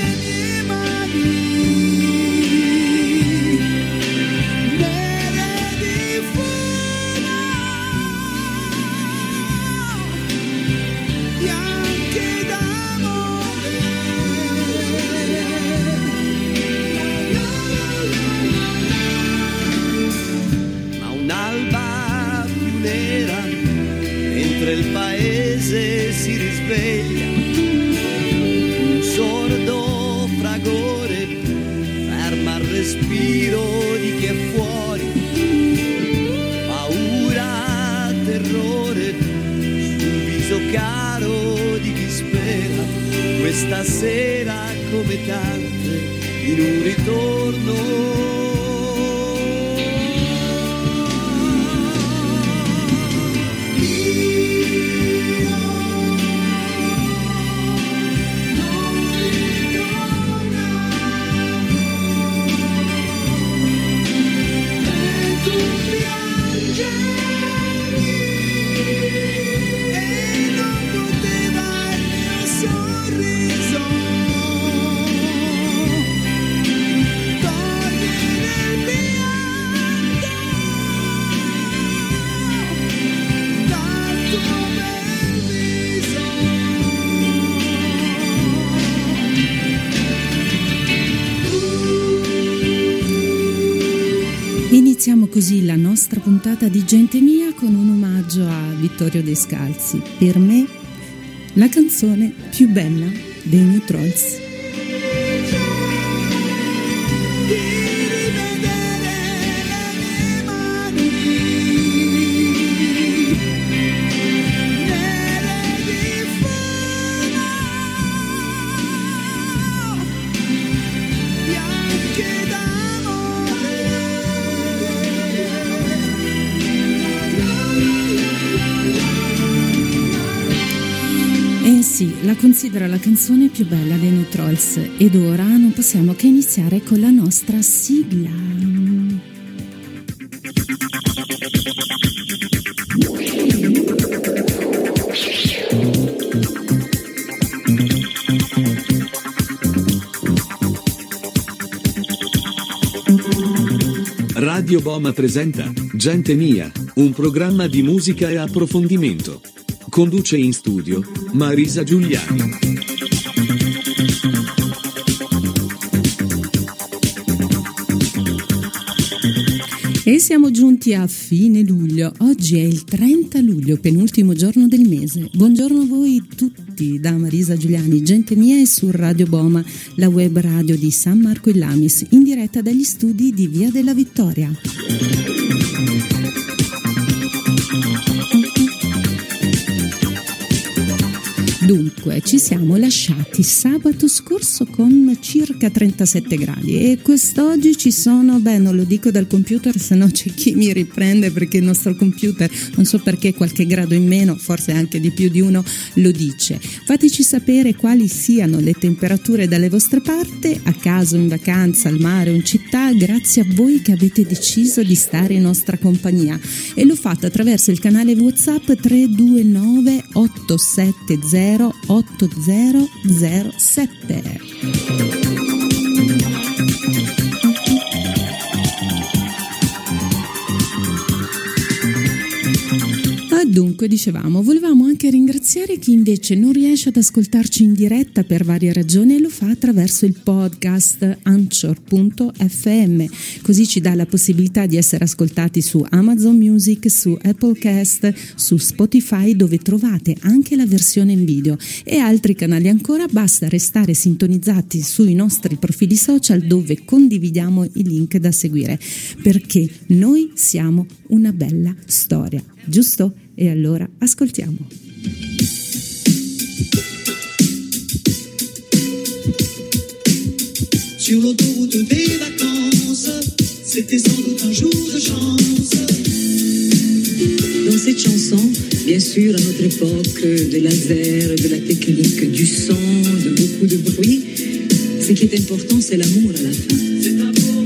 le mie di Gente Mia con un omaggio a Vittorio De Scalzi. Per me, la canzone più bella dei New Trolls. Sì, la considero la canzone più bella dei New Trolls ed ora non possiamo che iniziare con la nostra sigla. Radio Boma presenta Gente Mia, un programma di musica e approfondimento. Conduce in studio Marisa Giuliani. E siamo giunti a fine luglio. Oggi è il 30 luglio, penultimo giorno del mese. Buongiorno a voi tutti da Marisa Giuliani, gente mia e su Radio Boma, la web radio di San Marco e Lamis, in diretta dagli studi di Via della Vittoria. Dunque, ci siamo lasciati sabato scorso con circa 37 gradi e quest'oggi ci sono, beh non lo dico dal computer se no c'è chi mi riprende perché il nostro computer, non so perché qualche grado in meno, forse anche di più di uno, lo dice. Fateci sapere quali siano le temperature dalle vostre parti, a caso, in vacanza, al mare o in città, grazie a voi che avete deciso di stare in nostra compagnia e lo fate attraverso il canale WhatsApp 329 870 8007. Dunque, dicevamo, volevamo anche ringraziare chi invece non riesce ad ascoltarci in diretta per varie ragioni e lo fa attraverso il podcast anchor.fm, così ci dà la possibilità di essere ascoltati su Amazon Music, su Applecast, su Spotify dove trovate anche la versione in video. E altri canali ancora, basta restare sintonizzati sui nostri profili social dove condividiamo i link da seguire, perché noi siamo una bella storia, giusto? E allora ascoltiamo. Sur l'autoroute des vacances, c'était sans doute un jour de chance. Dans cette chanson, bien sûr, à notre époque, de laser, de la technique, du son, de beaucoup de bruit, ce qui est important, c'est l'amour à la fin.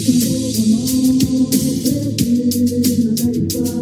Thank you.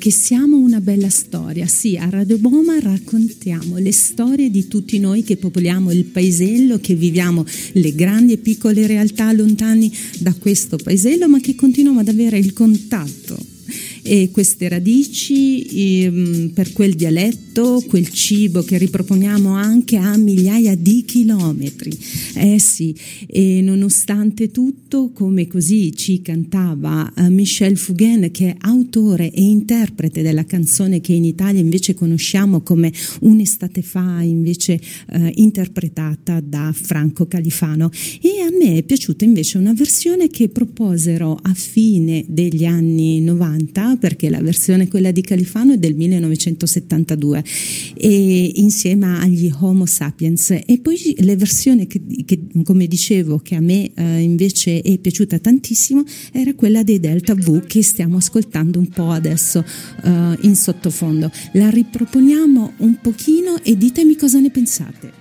Che siamo una bella storia. Sì, a Radio Boma raccontiamo le storie di tutti noi che popoliamo il paesello, che viviamo le grandi e piccole realtà lontani da questo paesello, ma che continuiamo ad avere il contatto e queste radici ehm, per quel dialetto, quel cibo che riproponiamo anche a migliaia di chilometri. Eh sì, e nonostante tutto, come così ci cantava uh, Michel Fugain, che è autore e interprete della canzone che in Italia invece conosciamo come Un'estate fa, invece uh, interpretata da Franco Califano. E a me è piaciuta invece una versione che proposero a fine degli anni 90 perché la versione quella di Califano è del 1972 e insieme agli Homo sapiens. E poi la versione che, che, come dicevo che a me eh, invece è piaciuta tantissimo era quella dei Delta V che stiamo ascoltando un po' adesso eh, in sottofondo. La riproponiamo un pochino e ditemi cosa ne pensate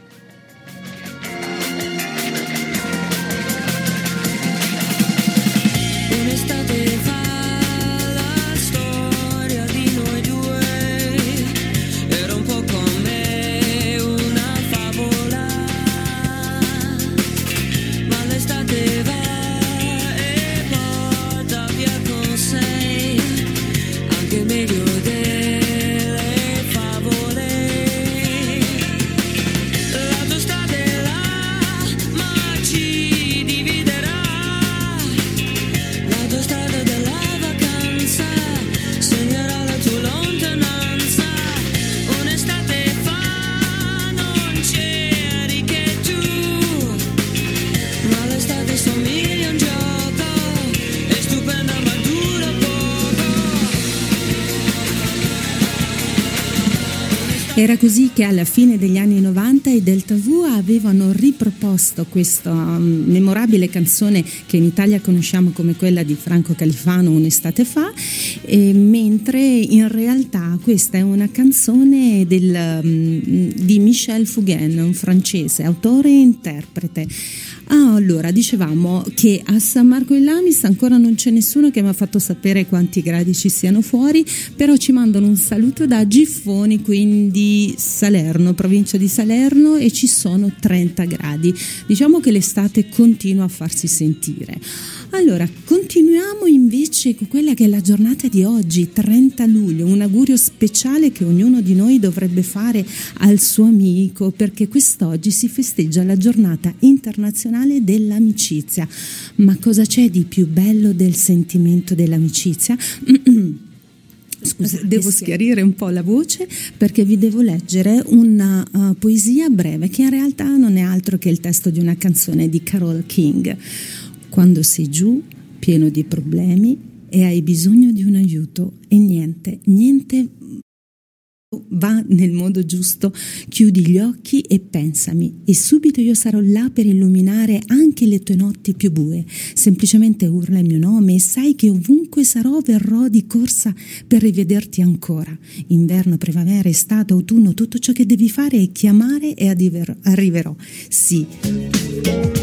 Era così che alla fine degli anni 90 i Delta V avevano riproposto questa um, memorabile canzone che in Italia conosciamo come quella di Franco Califano un'estate fa, e, mentre in realtà questa è una canzone del, um, di Michel Fugain, un francese, autore e interprete. Ah, allora, dicevamo che a San Marco in Lamis ancora non c'è nessuno che mi ha fatto sapere quanti gradi ci siano fuori, però ci mandano un saluto da Giffoni, quindi Salerno, provincia di Salerno, e ci sono 30 gradi. Diciamo che l'estate continua a farsi sentire. Allora, continuiamo invece con quella che è la giornata di oggi, 30 luglio, un augurio speciale che ognuno di noi dovrebbe fare al suo amico, perché quest'oggi si festeggia la giornata internazionale dell'amicizia. Ma cosa c'è di più bello del sentimento dell'amicizia? Scusa, devo schiarire un po' la voce perché vi devo leggere una uh, poesia breve che in realtà non è altro che il testo di una canzone di Carole King quando sei giù, pieno di problemi e hai bisogno di un aiuto e niente, niente va nel modo giusto, chiudi gli occhi e pensami e subito io sarò là per illuminare anche le tue notti più bue. Semplicemente urla il mio nome e sai che ovunque sarò verrò di corsa per rivederti ancora. Inverno, primavera, estate, autunno, tutto ciò che devi fare è chiamare e arriverò. Sì.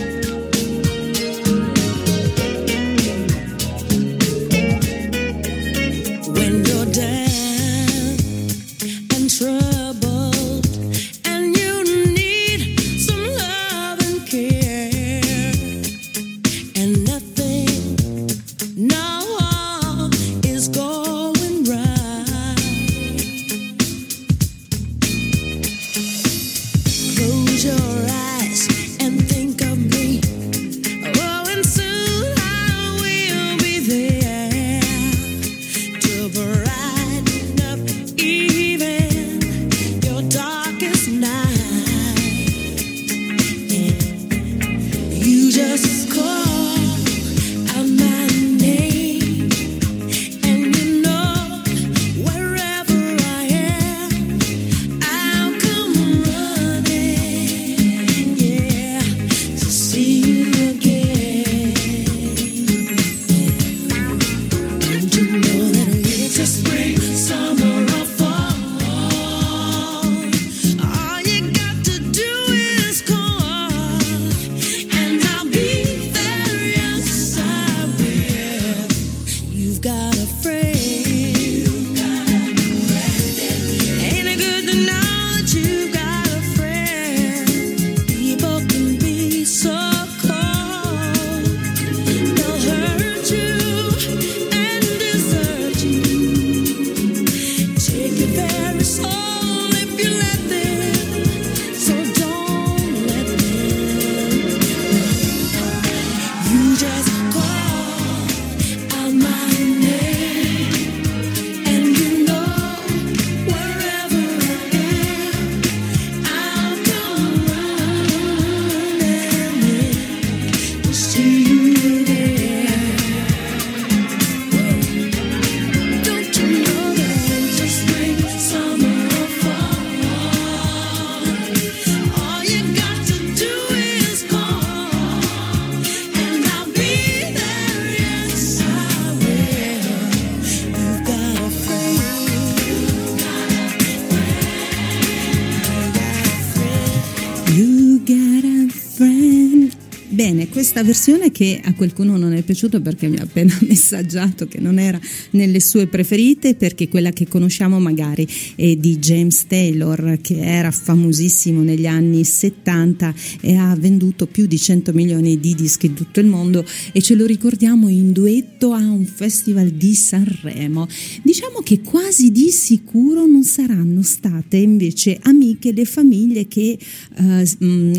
Questa versione che a qualcuno non è piaciuta perché mi ha appena messaggiato che non era nelle sue preferite, perché quella che conosciamo magari è di James Taylor, che era famosissimo negli anni 70 e ha venduto più di 100 milioni di dischi in tutto il mondo e ce lo ricordiamo in duetto a un festival di Sanremo. Diciamo che quasi di sicuro non saranno state invece amiche le famiglie che eh,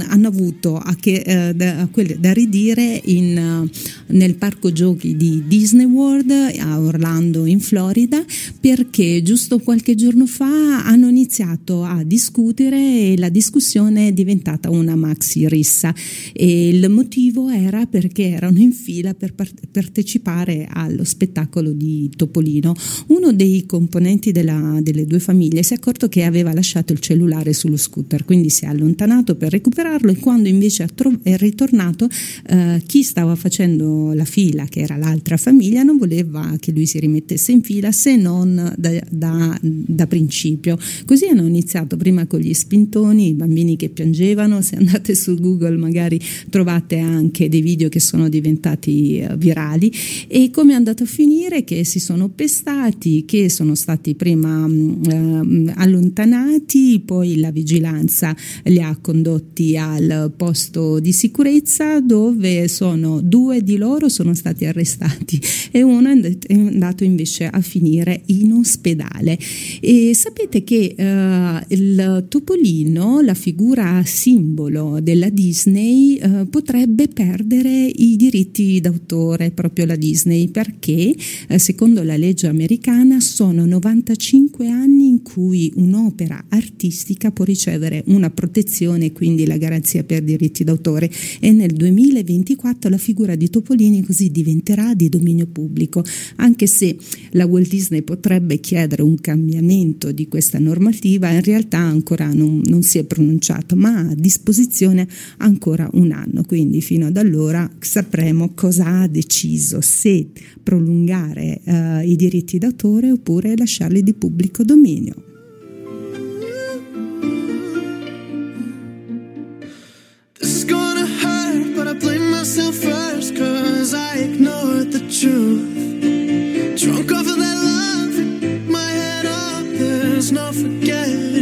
hanno avuto a che, eh, da, a quelle da ridire in, uh, nel parco giochi di Disney World a Orlando in Florida perché giusto qualche giorno fa hanno iniziato a discutere e la discussione è diventata una maxi rissa e il motivo era perché erano in fila per partecipare allo spettacolo di Topolino. Uno dei componenti della, delle due famiglie si è accorto che aveva lasciato il cellulare sullo scooter, quindi si è allontanato per recuperarlo e quando invece è ritornato eh, chi stava facendo la fila, che era l'altra famiglia, non voleva che lui si rimettesse in fila se non da, da, da principio. Così hanno iniziato prima con gli spintoni, i bambini che piangevano, se andate su Google magari trovate anche dei video che sono diventati uh, virali. E come è andato a finire? Che si sono pestati, che sono stati prima uh, allontanati, poi la vigilanza li ha condotti al posto di sicurezza dove sono due di loro sono stati arrestati e uno è andato invece a finire in ospedale. E sapete che uh, il topolino, la figura simbolo della Disney, uh, potrebbe perdere i diritti d'autore proprio la Disney perché uh, secondo la legge americana sono 95 anni in cui un'opera artistica può ricevere una protezione, quindi la garanzia per diritti d'autore e nel 2024 la figura di Topolini così diventerà di dominio pubblico, anche se la Walt Disney potrebbe chiedere un cambiamento di questa normativa, in realtà ancora non, non si è pronunciato, ma ha a disposizione ancora un anno, quindi fino ad allora sapremo cosa ha deciso, se prolungare uh, i diritti d'autore oppure lasciarli di pubblico dominio. Ignored the truth. Drunk off of that love, my head up, there's no forgetting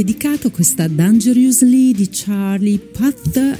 dedicato questa Dangerously di Charlie Puth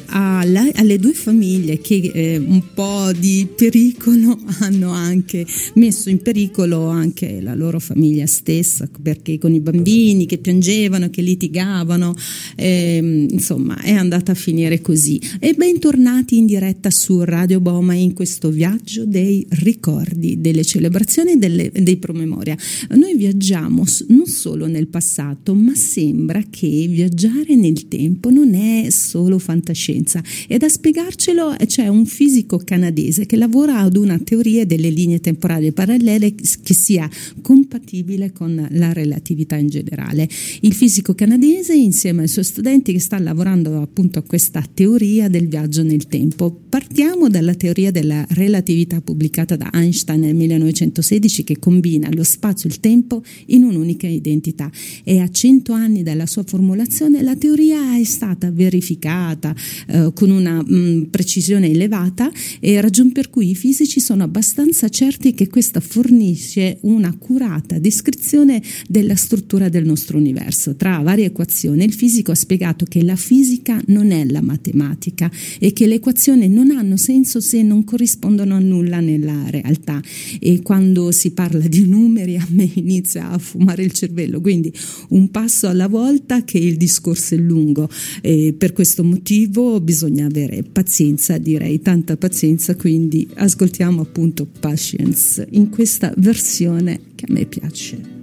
alla, alle due famiglie che eh, un po' di pericolo hanno anche messo in pericolo anche la loro famiglia stessa, perché con i bambini che piangevano, che litigavano, eh, insomma è andata a finire così. E bentornati in diretta su Radio Boma in questo viaggio dei ricordi, delle celebrazioni e delle, dei promemoria. Noi viaggiamo non solo nel passato, ma sembra che viaggiare nel tempo non è solo fantascienza e da spiegarcelo c'è un fisico canadese che lavora ad una teoria delle linee temporali parallele che sia compatibile con la relatività in generale. Il fisico canadese insieme ai suoi studenti che sta lavorando appunto a questa teoria del viaggio nel tempo. Partiamo dalla teoria della relatività pubblicata da Einstein nel 1916 che combina lo spazio e il tempo in un'unica identità e a 100 anni dalla sua formulazione la teoria è stata verificata eh, con una mh, mm, precisione elevata e ragion per cui i fisici sono abbastanza certi che questa fornisce un'accurata descrizione della struttura del nostro universo. Tra varie equazioni il fisico ha spiegato che la fisica non è la matematica e che le equazioni non hanno senso se non corrispondono a nulla nella realtà. E quando si parla di numeri a me inizia a fumare il cervello, quindi un passo alla volta che il discorso è lungo. E per questo motivo bisogna avere pazienza, direi tanta pazienza, quindi ascoltiamo appunto Patience in questa versione che a me piace.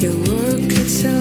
Your work itself.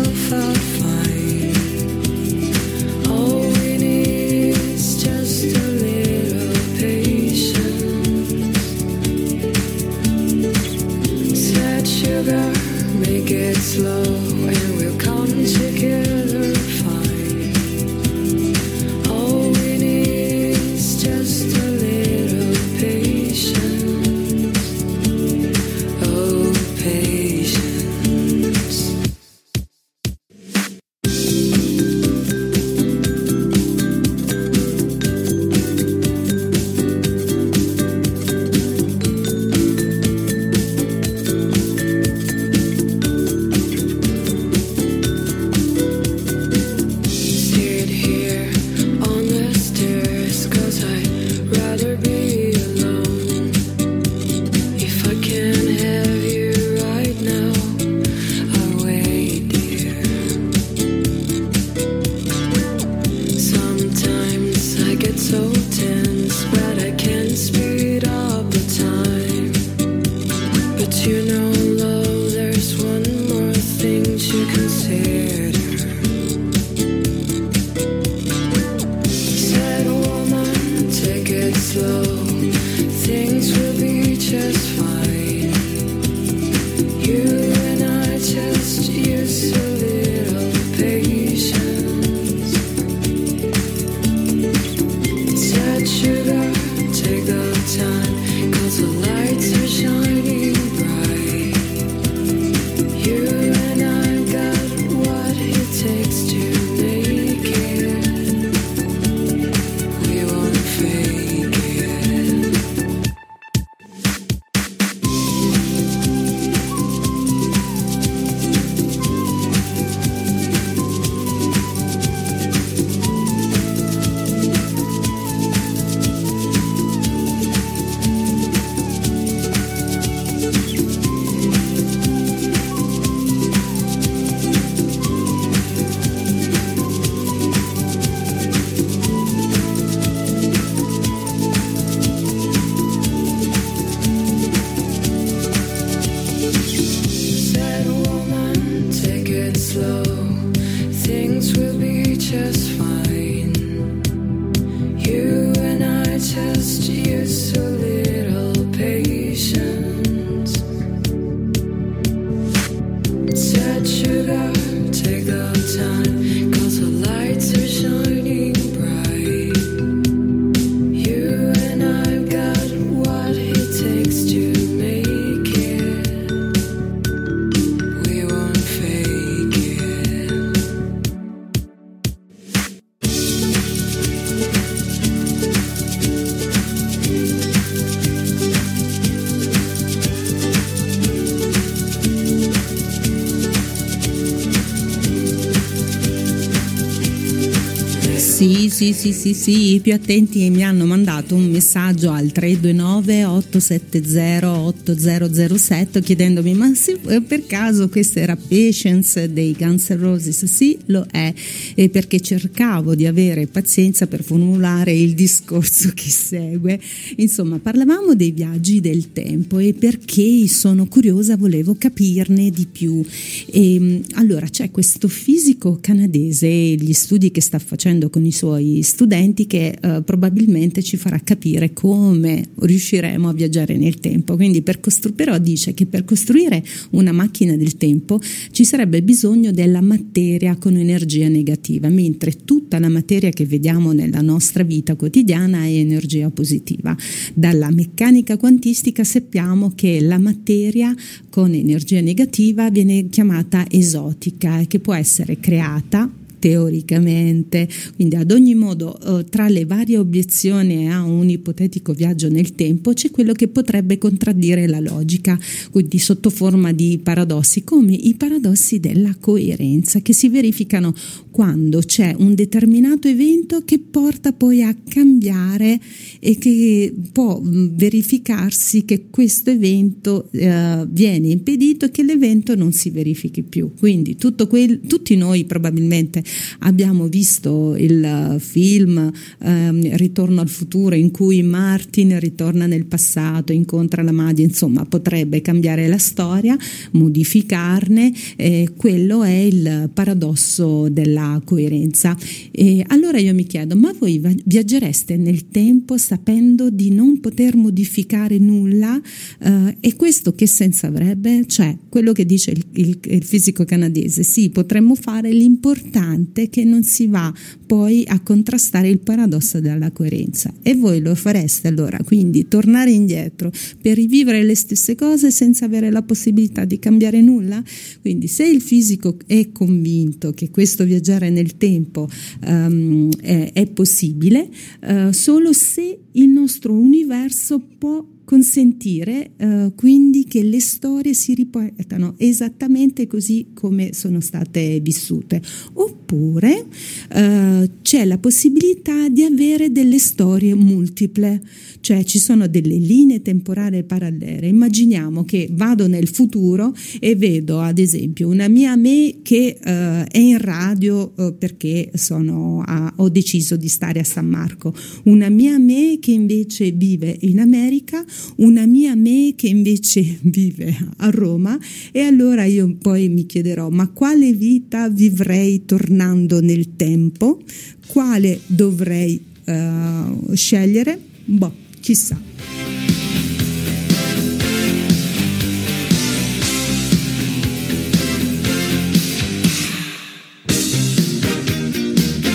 Sì, sì, sì, sì, i più attenti mi hanno mandato un messaggio al 329 870 8007 chiedendomi ma se per caso questa era Patience dei Guns N' Roses? Sì, lo è, e perché cercavo di avere pazienza per formulare il discorso che segue. Insomma, parlavamo dei viaggi del tempo e perché sono curiosa volevo capirne di più. E, allora, c'è questo fisico canadese, gli studi che sta facendo con i suoi studenti che eh, probabilmente ci farà capire come riusciremo a viaggiare nel tempo. Quindi per costru- però dice che per costruire una macchina del tempo ci sarebbe bisogno della materia con energia negativa, mentre tutta la materia che vediamo nella nostra vita quotidiana è energia positiva. Dalla meccanica quantistica sappiamo che la materia con energia negativa viene chiamata esotica e che può essere creata teoricamente. Quindi ad ogni modo eh, tra le varie obiezioni a un ipotetico viaggio nel tempo c'è quello che potrebbe contraddire la logica, quindi sotto forma di paradossi, come i paradossi della coerenza che si verificano quando c'è un determinato evento che porta poi a cambiare e che può mm, verificarsi che questo evento eh, viene impedito e che l'evento non si verifichi più. Quindi quel, tutti noi probabilmente Abbiamo visto il film ehm, Ritorno al futuro in cui Martin ritorna nel passato, incontra la madre, insomma potrebbe cambiare la storia, modificarne, eh, quello è il paradosso della coerenza. E allora io mi chiedo, ma voi viaggereste nel tempo sapendo di non poter modificare nulla? Eh, e questo che senso avrebbe? Cioè, quello che dice il, il, il fisico canadese, sì, potremmo fare l'importante importante che non si va poi a contrastare il paradosso della coerenza. E voi lo fareste allora, quindi tornare indietro per rivivere le stesse cose senza avere la possibilità di cambiare nulla? Quindi se il fisico è convinto che questo viaggiare nel tempo um, è, è, possibile, uh, solo se il nostro universo può consentire uh, quindi che le storie si ripetano esattamente così come sono state vissute. Oppure uh, c'è la possibilità di avere delle storie multiple, cioè ci sono delle linee temporali parallele. Immaginiamo che vado nel futuro e vedo ad esempio una mia me che uh, è in radio perché sono a, ho deciso di stare a San Marco, una mia me che invece vive in America, una mia me che invece vive a Roma e allora io poi mi chiederò ma quale vita vivrei tornando nel tempo? Quale dovrei uh, scegliere? Boh, chissà.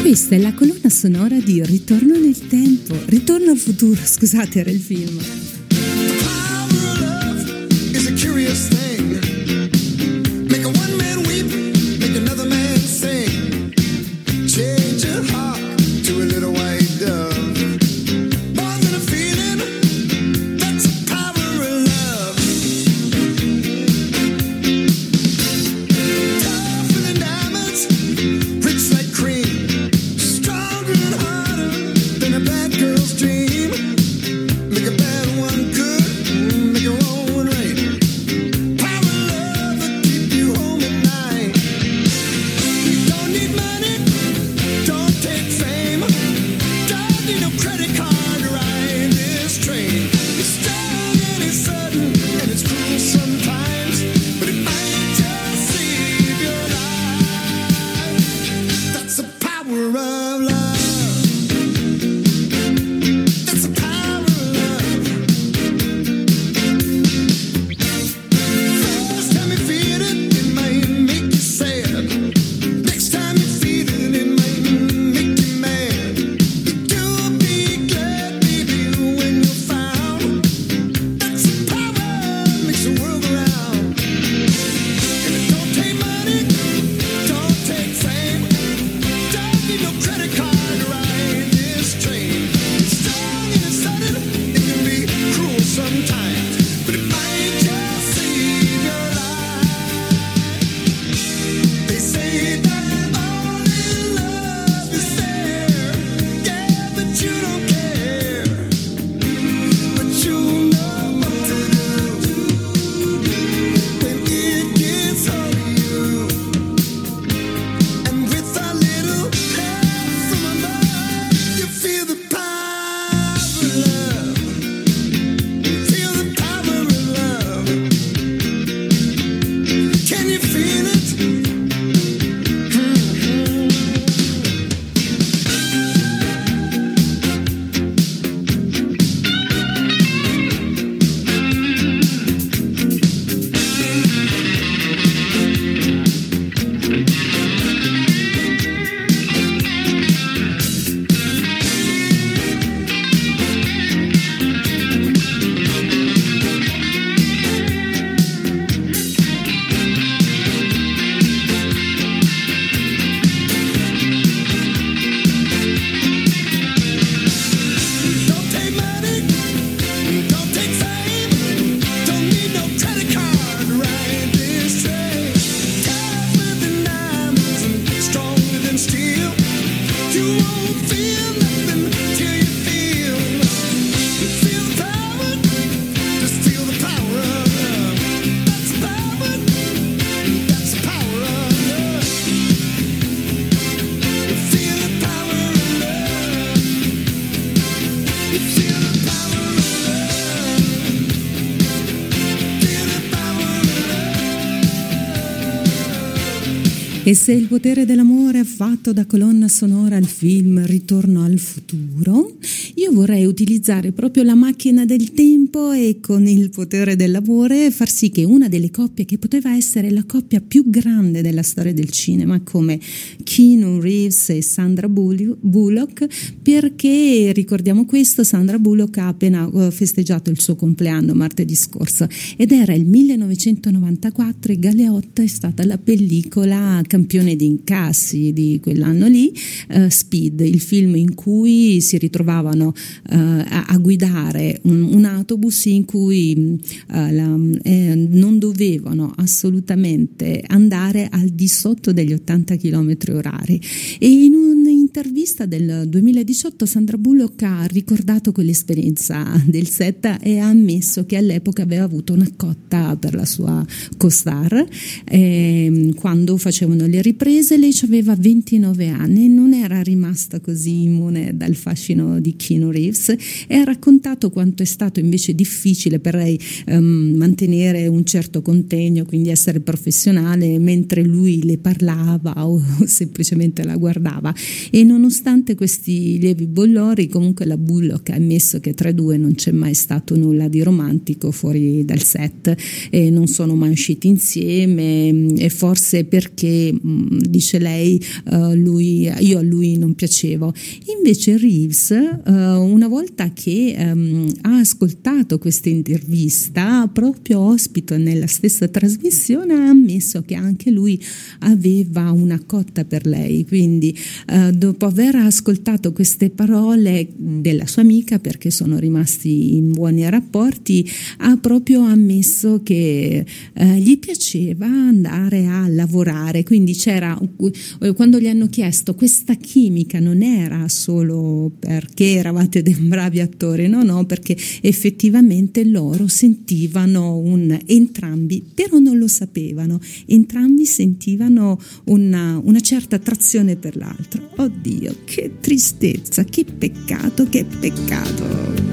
Questa è la colonna sonora di Ritorno nel tempo, Ritorno al futuro, scusate, era il film. E se il potere dell'amore è fatto da colonna sonora al film Ritorno al futuro, utilizzare proprio la macchina del tempo e con il potere dell'amore far sì che una delle coppie che poteva essere la coppia più grande della storia del cinema, come Keanu Reeves e Sandra Bullock, perché ricordiamo questo, Sandra Bullock ha appena eh, festeggiato il suo compleanno martedì scorso ed era il 1994 e Galeotta è stata la pellicola campione di incassi di quell'anno lì, uh, Speed, il film in cui si ritrovavano uh, a, a, guidare un, un, autobus in cui uh, la, eh, non dovevano assolutamente andare al di sotto degli 80 km orari. E in un'intervista del 2018 Sandra Bullock ha ricordato quell'esperienza del set e ha ammesso che all'epoca aveva avuto una cotta per la sua co-star eh, quando facevano le riprese, lei aveva 29 anni e non era rimasta così immune dal fascino di Keanu Reeves e ha raccontato quanto è stato invece difficile per lei um, mantenere un certo contegno, quindi essere professionale mentre lui le parlava o semplicemente la guardava e nonostante questi lievi bollori comunque la Bullock ha ammesso che tra i due non c'è mai stato nulla di romantico fuori dal set e non sono mai usciti insieme e forse perché Mm, dice lei, uh, lui, io a lui non piacevo. Invece Reeves, uh, una volta che um, ha ascoltato questa intervista, proprio ospito nella stessa trasmissione, ha ammesso che anche lui aveva una cotta per lei. Quindi, uh, dopo aver ascoltato queste parole della sua amica, perché sono rimasti in buoni rapporti, ha proprio ammesso che gli piaceva andare a lavorare. Quindi c'era, eh, quando gli hanno chiesto questa chimica non era solo perché eravate bravi attori, no, no, perché effettivamente loro sentivano un, entrambi, però non lo sapevano, entrambi sentivano una, una certa attrazione per l'altro. Oddio, che tristezza, che peccato, che peccato.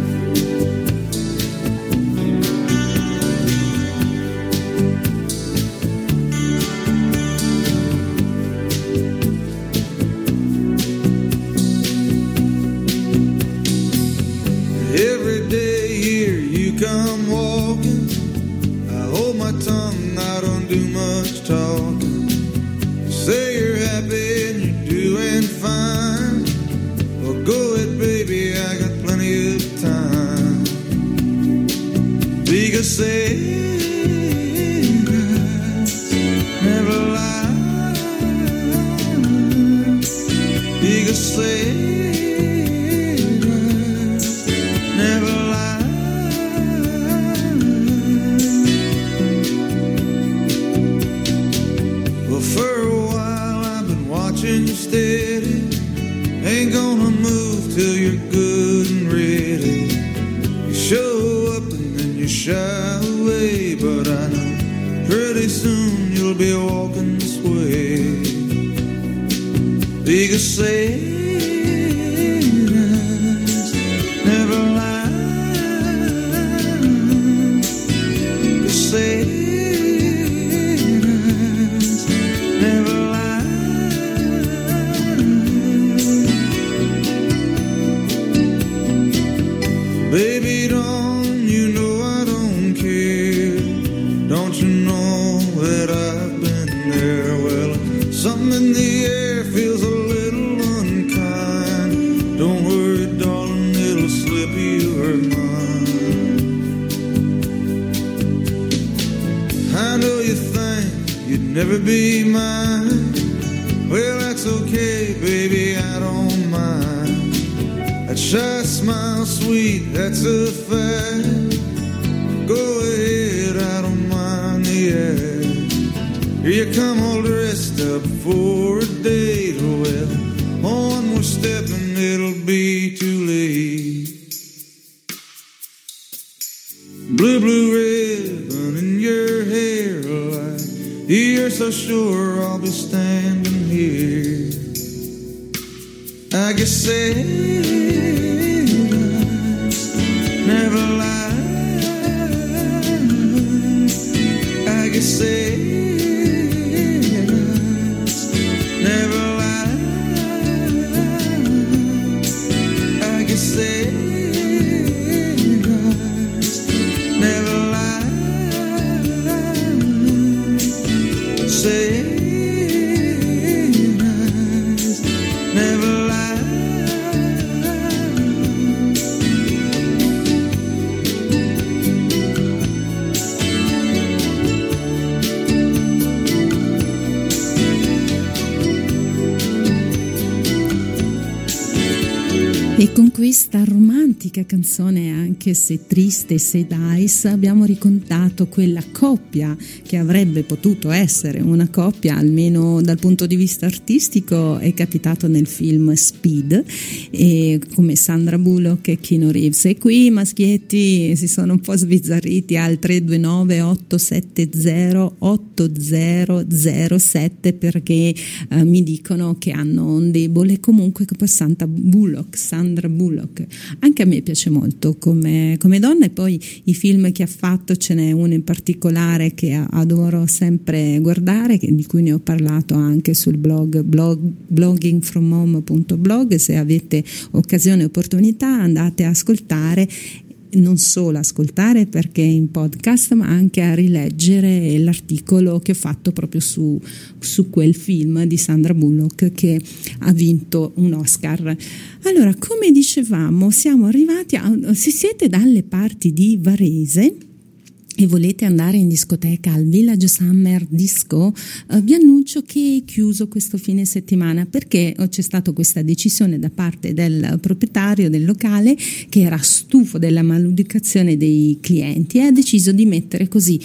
E con questa romantica canzone, anche se triste, se dice, abbiamo ricontato quella coppia che avrebbe potuto essere una coppia, almeno dal punto di vista artistico, è capitato nel film Speed, come Sandra Bullock e Kino Reeves. E qui i maschietti si sono un po' sbizzarriti al 329 870 8007 perché eh, mi dicono che hanno un debole comunque per Sandra Bullock. Sandra Sandra Bullock. Anche a me piace molto come, come, donna e poi i film che ha fatto ce n'è uno in particolare che adoro sempre guardare, di cui ne ho parlato anche sul blog, blog bloggingfromhome.blog. Se avete occasione e opportunità andate a ascoltare non solo ascoltare perché in podcast, ma anche a rileggere l'articolo che ho fatto proprio su, su quel film di Sandra Bullock che ha vinto un Oscar. Allora, come dicevamo, siamo arrivati a, se siete dalle parti di Varese, e volete andare in discoteca al Village Summer Disco, eh, vi annuncio che è chiuso questo fine settimana perché c'è stata questa decisione da parte del proprietario del locale che era stufo della maleducazione dei clienti e ha deciso di mettere così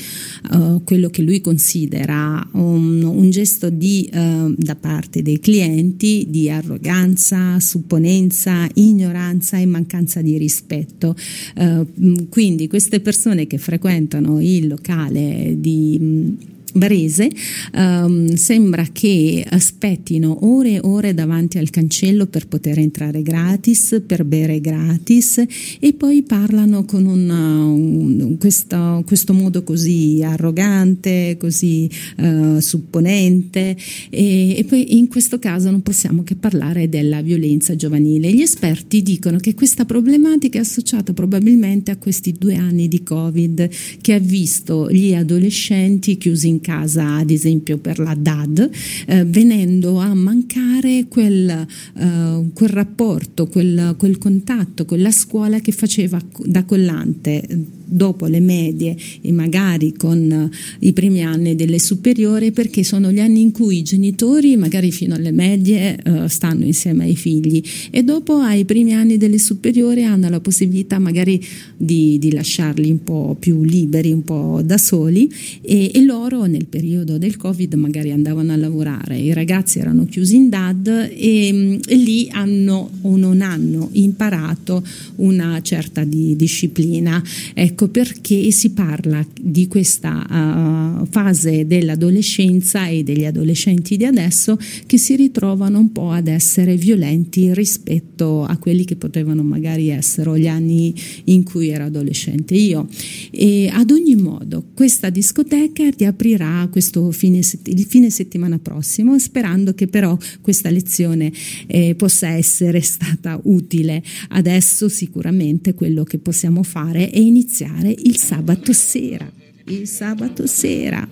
uh, quello che lui considera un, un gesto di, uh, da parte dei clienti di arroganza, supponenza, ignoranza e mancanza di rispetto. Uh, quindi queste persone che frequentano il locale di Varese um, sembra che aspettino ore e ore davanti al cancello per poter entrare gratis, per bere gratis e poi parlano con una, un, questo, questo, modo così arrogante, così uh, supponente e, e, poi in questo caso non possiamo che parlare della violenza giovanile. Gli esperti dicono che questa problematica è associata probabilmente a questi due anni di Covid che ha visto gli adolescenti chiusi in casa, ad esempio per la DAD, eh, venendo a mancare quel, eh, quel rapporto, quel, quel contatto, quella scuola che faceva da collante dopo le medie e magari con eh, i primi anni delle superiori perché sono gli anni in cui i genitori magari fino alle medie uh, stanno insieme ai figli. E dopo ai primi anni delle superiori hanno la possibilità magari di, di lasciarli un po' più liberi, un po' da soli. E, e, loro nel periodo del covid magari andavano a lavorare, i ragazzi erano chiusi in DAD e, e lì hanno o non hanno imparato una certa di disciplina. Ecco, Ecco perché si parla di questa uh, fase dell'adolescenza e degli adolescenti di adesso che si ritrovano un po' ad essere violenti rispetto a quelli che potevano magari essere gli anni in cui ero adolescente io. E ad ogni modo, questa discoteca riaprirà questo fine, il fine settimana prossimo, sperando che però questa lezione eh, possa essere stata utile. Adesso sicuramente quello che possiamo fare è iniziare iniziare il sabato sera. Il sabato sera.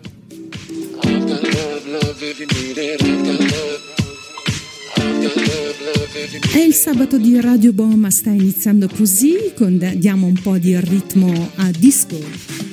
È il sabato di Radio Boma, sta iniziando così, con, diamo un po' di ritmo a disco.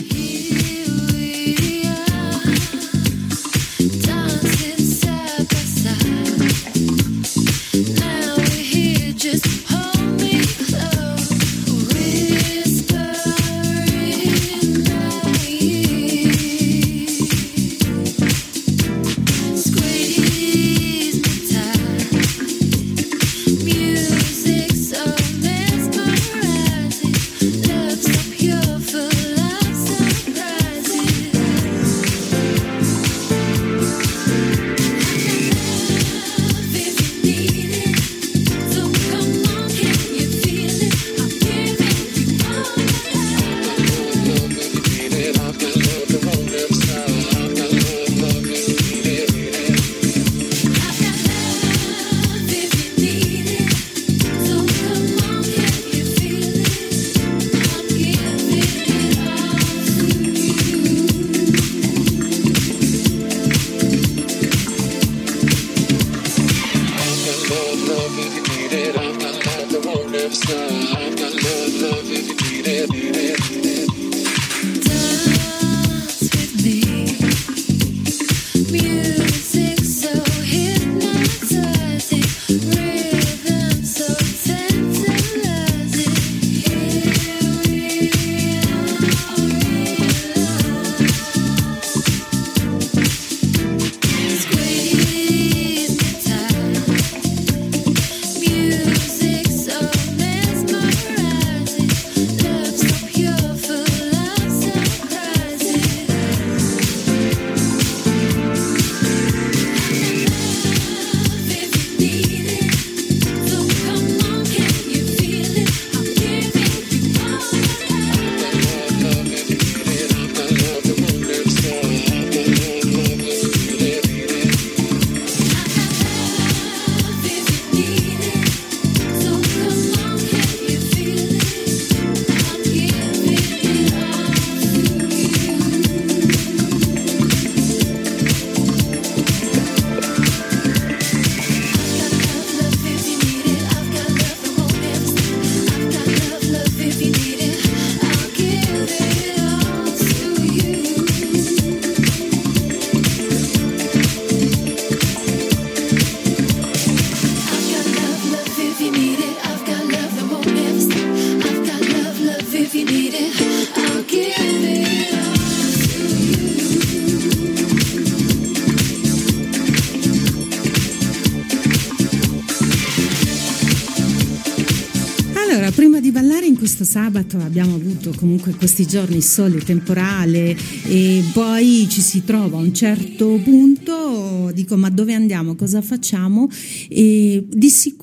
Sabato abbiamo avuto comunque questi giorni sole temporale e poi ci si trova a un certo punto, dico ma dove andiamo, cosa facciamo? E di sicuro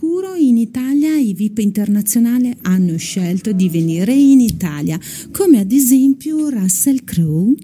in Italia i VIP internazionali hanno scelto di venire in Italia, come ad esempio Russell Crowe.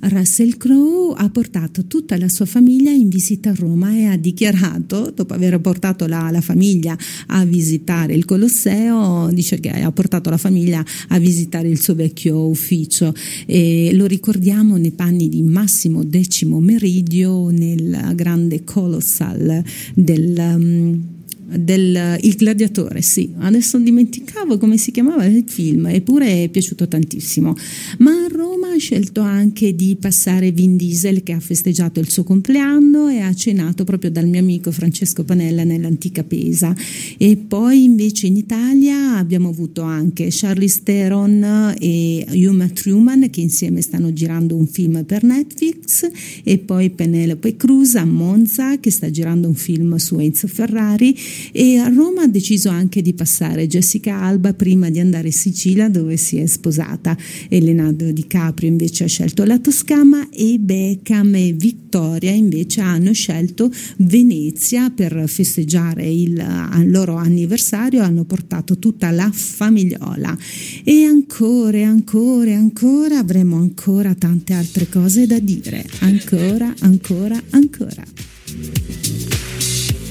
Russell Crowe ha portato tutta la sua famiglia in visita a Roma e ha dichiarato, dopo aver portato la, la famiglia a visitare il Colosseo, dice che ha portato la famiglia a visitare il suo vecchio ufficio e lo ricordiamo nei panni di Massimo X Meridio nel grande Colossal del um, del Il Gladiatore, sì, adesso dimenticavo come si chiamava il film, eppure è piaciuto tantissimo. Ma a Roma ha scelto anche di passare Vin Diesel che ha festeggiato il suo compleanno e ha cenato proprio dal mio amico Francesco Panella nell'antica Pesa. E poi invece in Italia abbiamo avuto anche Charlize Theron e Uma Truman che insieme stanno girando un film per Netflix e poi Penelope Cruz a Monza che sta girando un film su Enzo Ferrari e a Roma ha deciso anche di passare. Jessica Alba prima di andare in Sicilia dove si è sposata. Leonardo DiCaprio invece ha scelto la Toscana. E Beckham e Vittoria invece hanno scelto Venezia per festeggiare il loro anniversario, hanno portato tutta la famigliola. E ancora ancora ancora avremo ancora tante altre cose da dire, ancora, ancora, ancora.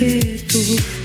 sul tuo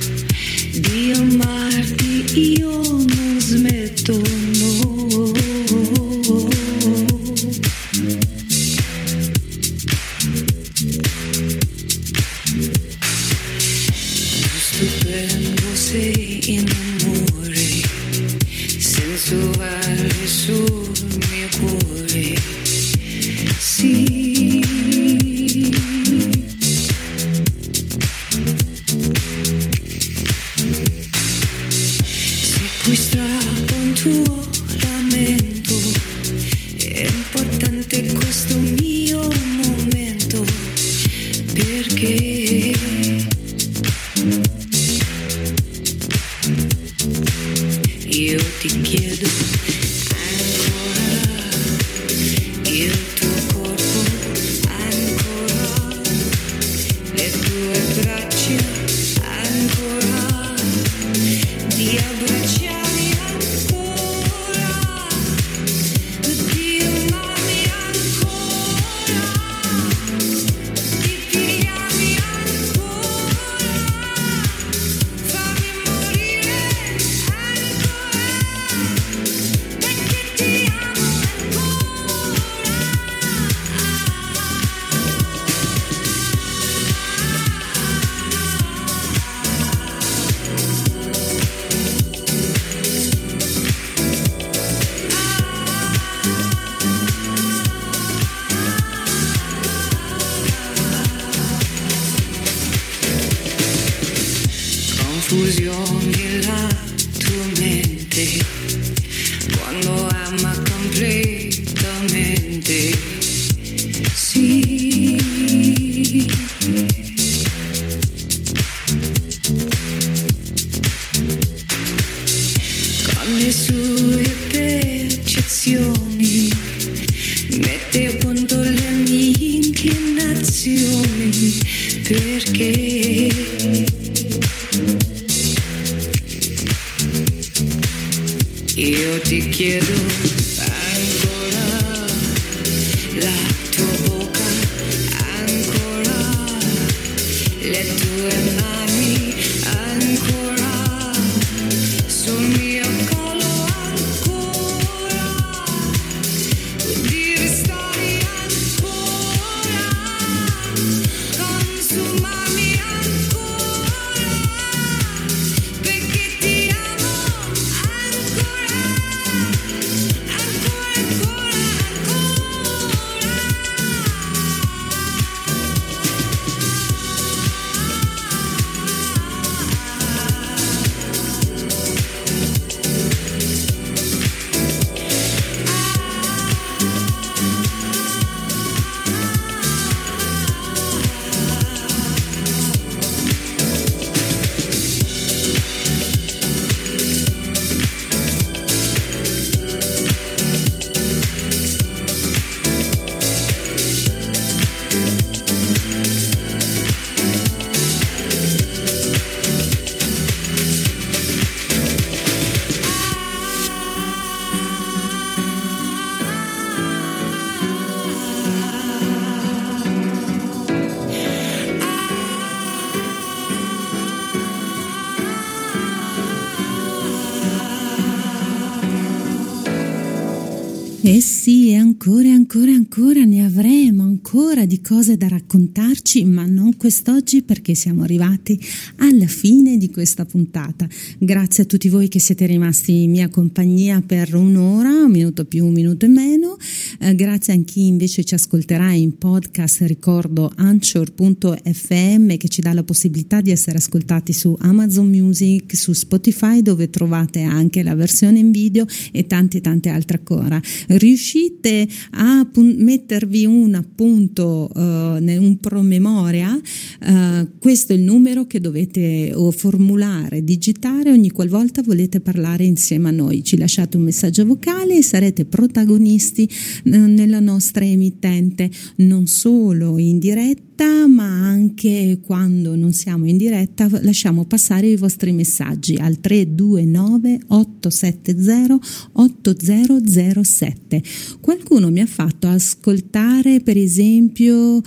cose da raccontarci, ma non quest'oggi perché siamo arrivati alla fine di questa puntata. Grazie a tutti voi che siete rimasti in mia compagnia per un'ora, un minuto più, un minuto e meno. Eh, grazie a chi invece ci ascolterà in podcast, ricordo anchor.fm che ci dà la possibilità di essere ascoltati su Amazon Music, su Spotify dove trovate anche la versione in video e tante tante altre ancora riuscite a pun- mettervi un appunto, uh, un promemoria, uh, questo è il numero che dovete o formulare, digitare ogni qualvolta volete parlare insieme a noi. Ci lasciate un messaggio vocale e sarete protagonisti uh, nella nostra emittente, non solo in diretta ma anche quando non siamo in diretta lasciamo passare i vostri messaggi al 329 870 8007 qualcuno mi ha fatto ascoltare per esempio uh,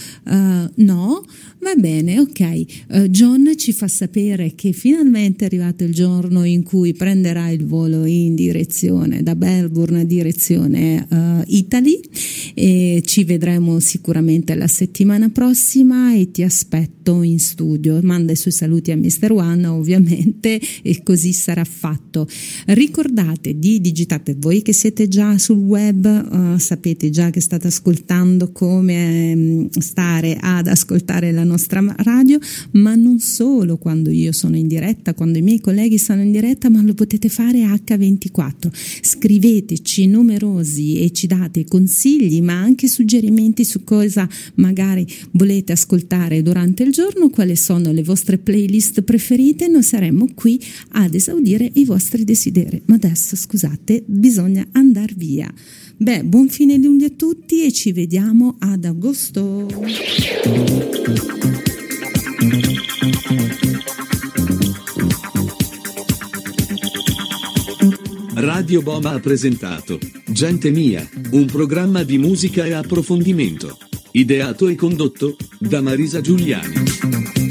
no va bene ok uh, John ci fa sapere che finalmente è arrivato il giorno in cui prenderà il volo in direzione da Melbourne direzione uh, Italy e ci vedremo sicuramente la settimana prossima e ti aspetto in studio. Manda i suoi saluti a Mr. One ovviamente e così sarà fatto. Ricordate di digitate voi che siete già sul web, uh, sapete già che state ascoltando come um, stare ad ascoltare la nostra radio, ma non solo quando io sono in diretta, quando i miei colleghi sono in diretta, ma lo potete fare H24. Scriveteci numerosi e ci date consigli, ma anche suggerimenti su cosa magari volete ascoltare durante il giorno, quali sono le vostre playlist preferite, noi saremo qui ad esaudire i vostri desideri. Ma adesso, scusate, bisogna andare via. Beh, buon fine luglio a tutti e ci vediamo ad agosto. Radio Boma ha presentato Gente Mia, un programma di musica e approfondimento. Ideato e condotto da Marisa Giuliani.